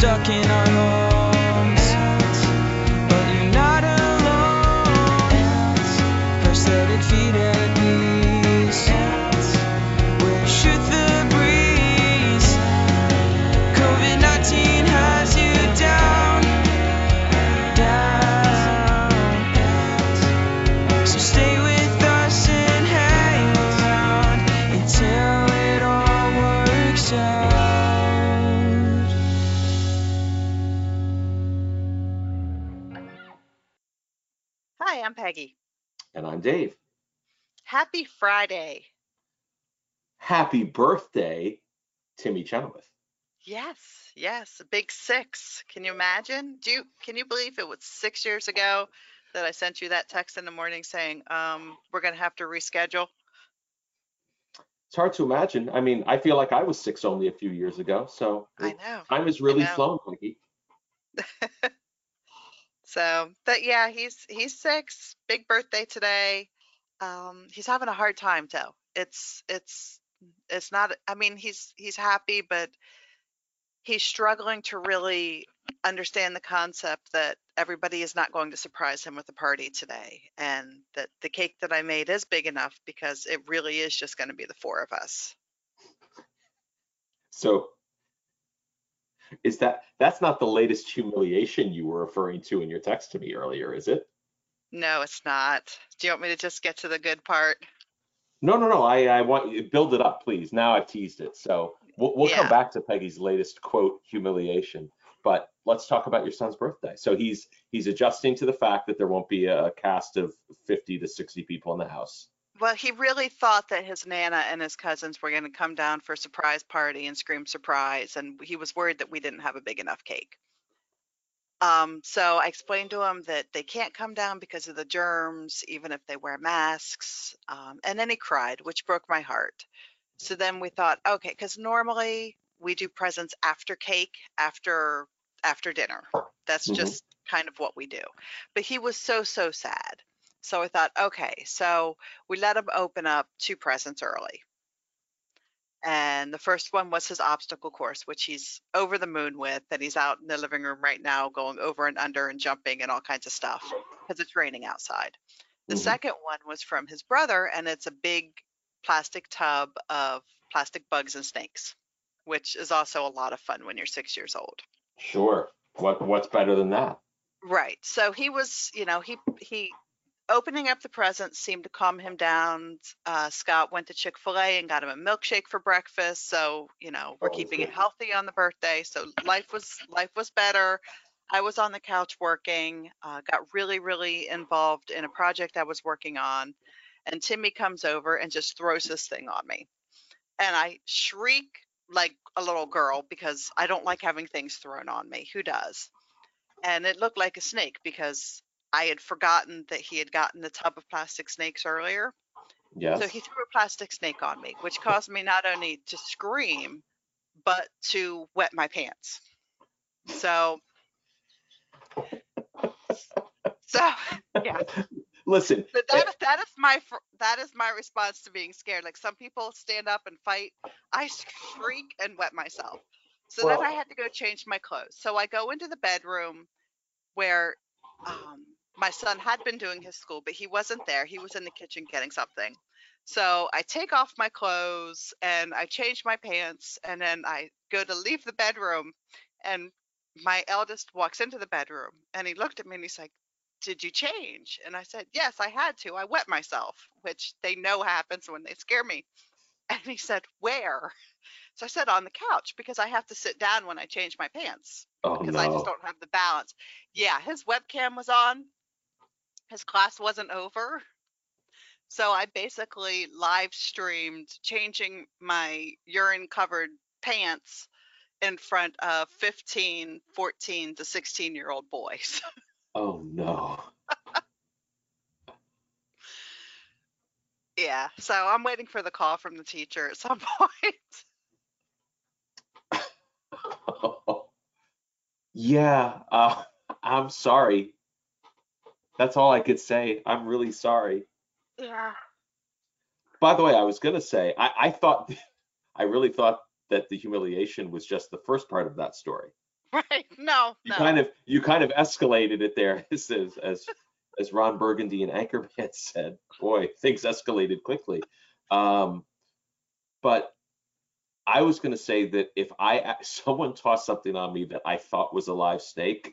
stuck in our homes. And I'm Dave. Happy Friday. Happy birthday, Timmy Chenoweth. Yes, yes, a big six. Can you imagine? Do you can you believe it was six years ago that I sent you that text in the morning saying, um, we're gonna have to reschedule? It's hard to imagine. I mean, I feel like I was six only a few years ago, so I know. time has really flown, Peggy. So, but yeah, he's he's six. Big birthday today. Um, he's having a hard time though. It's it's it's not. I mean, he's he's happy, but he's struggling to really understand the concept that everybody is not going to surprise him with a party today, and that the cake that I made is big enough because it really is just going to be the four of us. So is that that's not the latest humiliation you were referring to in your text to me earlier, is it? No, it's not. Do you want me to just get to the good part? No, no, no. I, I want you build it up, please. Now I've teased it. So we'll, we'll come back to Peggy's latest quote humiliation. But let's talk about your son's birthday. So he's he's adjusting to the fact that there won't be a cast of 50 to 60 people in the house. Well, he really thought that his nana and his cousins were going to come down for a surprise party and scream surprise, and he was worried that we didn't have a big enough cake. Um, so I explained to him that they can't come down because of the germs, even if they wear masks. Um, and then he cried, which broke my heart. So then we thought, okay, because normally we do presents after cake, after after dinner. That's Mhm. just kind of what we do. But he was so so sad. So I thought, okay, so we let him open up two presents early. And the first one was his obstacle course, which he's over the moon with, and he's out in the living room right now going over and under and jumping and all kinds of stuff because it's raining outside. The Mhm. second one was from his brother, and it's a big plastic tub of plastic bugs and snakes, which is also a lot of fun when you're six years old. Sure. What what's better than that? Right. So he was, you know, he he opening up the presents seemed to calm him down. Uh, Scott went to Chick Fil A and got him a milkshake for breakfast. So you know, we're Oh, keeping it healthy on the birthday. So life was life was better. I was on the couch working. Uh, got really really involved in a project I was working on, and Timmy comes over and just throws this thing on me, and I shriek like a little girl because I don't like having things thrown on me. Who does? and it looked like a snake because I had forgotten that he had gotten the tub of plastic snakes earlier. Yes. So he threw a plastic snake on me, which caused me not only to scream, but to wet my pants. So, so yeah, Listen, but that is that is my that is my response to being scared. Like some people stand up and fight, I shriek and wet myself. So then I had to go change my clothes. So I go into the bedroom where um, my son had been doing his school, but he wasn't there. He was in the kitchen getting something. So I take off my clothes and I change my pants, and then I go to leave the bedroom, and my eldest walks into the bedroom and he looked at me and he's like, did you change? And I said, Yes, I had to. I wet myself, which they know happens when they scare me. And he said, Where? So I said, On the couch because I have to sit down when I change my pants oh because I just don't have the balance. Yeah, his webcam was on, his class wasn't over. So I basically live streamed changing my urine covered pants in front of 15, 14 to 16 year old boys. Oh no. Yeah, so I'm waiting for the call from the teacher at some point. yeah, uh, I'm sorry. That's all I could say. I'm really sorry. Yeah. By the way, I was gonna say, I, I thought, I really thought that the humiliation was just the first part of that story. Right? No, You no. kind of you kind of escalated it there, as as as Ron Burgundy and Anchorman said. Boy, things escalated quickly. Um, but I was going to say that if I someone tossed something on me that I thought was a live snake,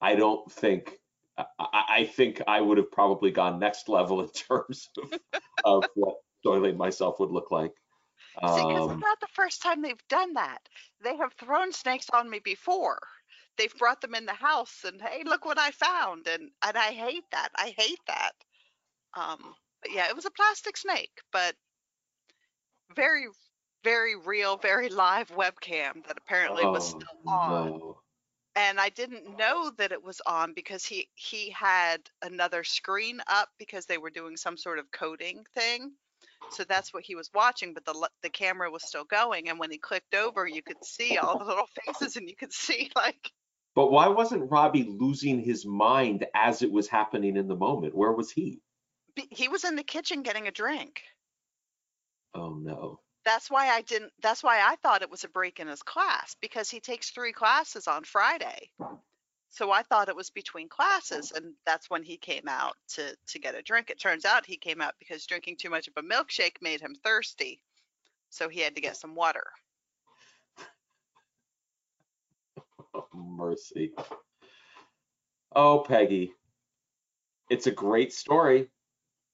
I don't think I, think I would have probably gone next level in terms of, of what soiling myself would look like. See, Um, it's not the first time they've done that. They have thrown snakes on me before. They've brought them in the house and hey, look what I found, and and I hate that. I hate that. Um, but yeah, it was a plastic snake, but very, very real, very live webcam that apparently was oh, still on. no. And I didn't know that it was on because he he had another screen up because they were doing some sort of coding thing. So that's what he was watching, but the the camera was still going. And when he clicked over, you could see all the little faces, and you could see like But why wasn't Robbie losing his mind as it was happening in the moment? Where was he? he was in the kitchen getting a drink. Oh no. That's why I didn't. That's why I thought it was a break in his class because he takes three classes on Friday. So I thought it was between classes, and that's when he came out to to get a drink. It turns out he came out because drinking too much of a milkshake made him thirsty, so he had to get some water. Oh, mercy. Oh, Peggy. It's a great story.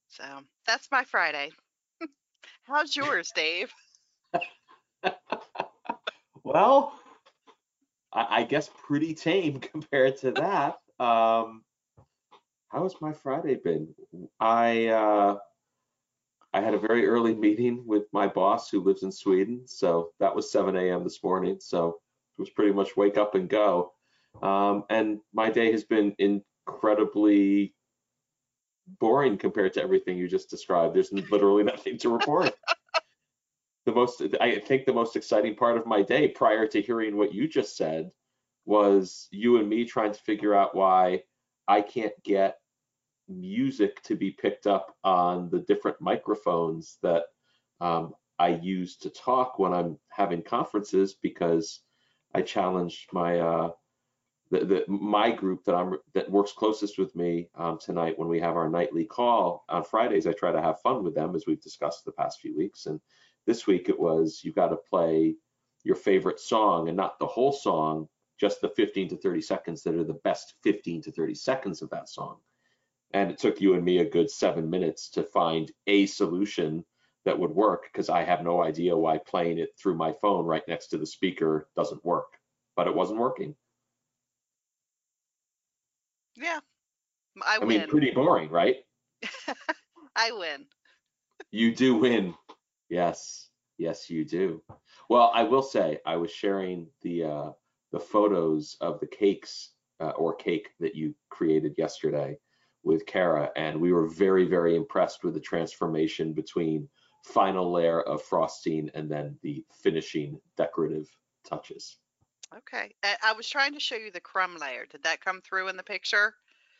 So that's my Friday. How's yours, Dave? Well, I, I guess pretty tame compared to that. Um, how has my Friday been? I uh, I had a very early meeting with my boss who lives in Sweden, so that was 7 a.m. this morning. So it was pretty much wake up and go. Um, and my day has been incredibly boring compared to everything you just described. There's literally nothing to report the most i think the most exciting part of my day prior to hearing what you just said was you and me trying to figure out why i can't get music to be picked up on the different microphones that um, i use to talk when i'm having conferences because i challenged my uh, the, the my group that i'm that works closest with me um, tonight when we have our nightly call on fridays. I try to have fun with them as we've discussed the past few weeks and this week it was you've got to play your favorite song and not the whole song, just the 15 to 30 seconds that are the best 15 to 30 seconds of that song. And it took you and me a good seven minutes to find a solution that would work because I have no idea why playing it through my phone right next to the speaker doesn't work. But it wasn't working. Yeah, I I mean, pretty boring, right? I win. You do win. Yes, yes, you do. Well, I will say I was sharing the uh, the photos of the cakes uh, or cake that you created yesterday with Kara, and we were very, very impressed with the transformation between final layer of frosting and then the finishing decorative touches. Okay. I, was trying to show you the crumb layer. Did that come through in the picture?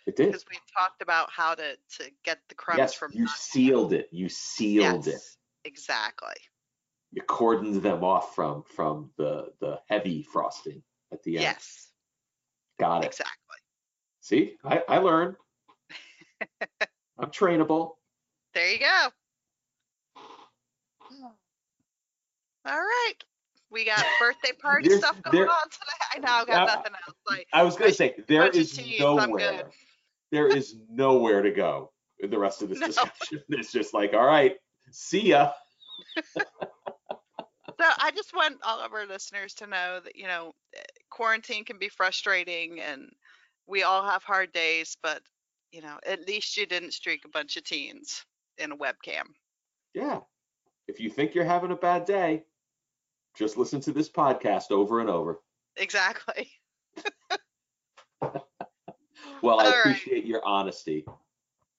It did. Because we talked about how to to get the crumbs Yes, from. you sealed it. You sealed it. Exactly. You cordoned them off from from the the heavy frosting at the end. Yes. Got it. Exactly. See, I, I learned. I'm trainable. There you go. All right. We got birthday party There's- stuff going there- on today. I know I've got Uh, nothing else. Like I was going to say there bunch of is I'm good. nowhere. There is nowhere to go in the rest of this No. discussion. It's just like, all right, see ya. So I just want all of our listeners to know that, you know, quarantine can be frustrating and we all have hard days, but, you know, at least you didn't streak a bunch of teens in a webcam. Yeah. If you think you're having a bad day, just listen to this podcast over and over. Exactly. Well, I All right. appreciate your honesty.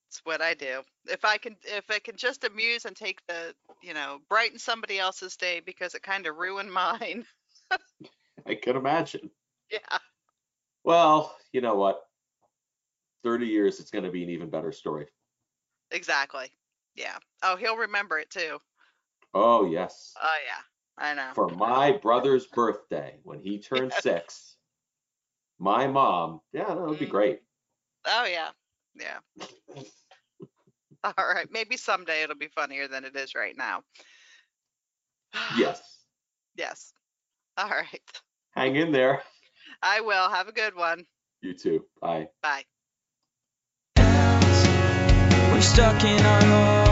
It's what I do. If I can if I can just amuse and take the, you know, brighten somebody else's day because it kind of ruined mine. I can imagine. yeah. Well, you know what? 30 years, it's going to be an even better story. Exactly. Yeah. Oh, he'll remember it too. Oh, yes. Oh yeah. I know. For my brother's birthday, when he turned Yes. six, my mom. Yeah, that would be Mm. great. Oh yeah, yeah. All right, maybe someday it'll be funnier than it is right now. Yes. yes. All right. Hang in there. I will. Have a good one. You too. Bye. Bye. We're stuck in our home.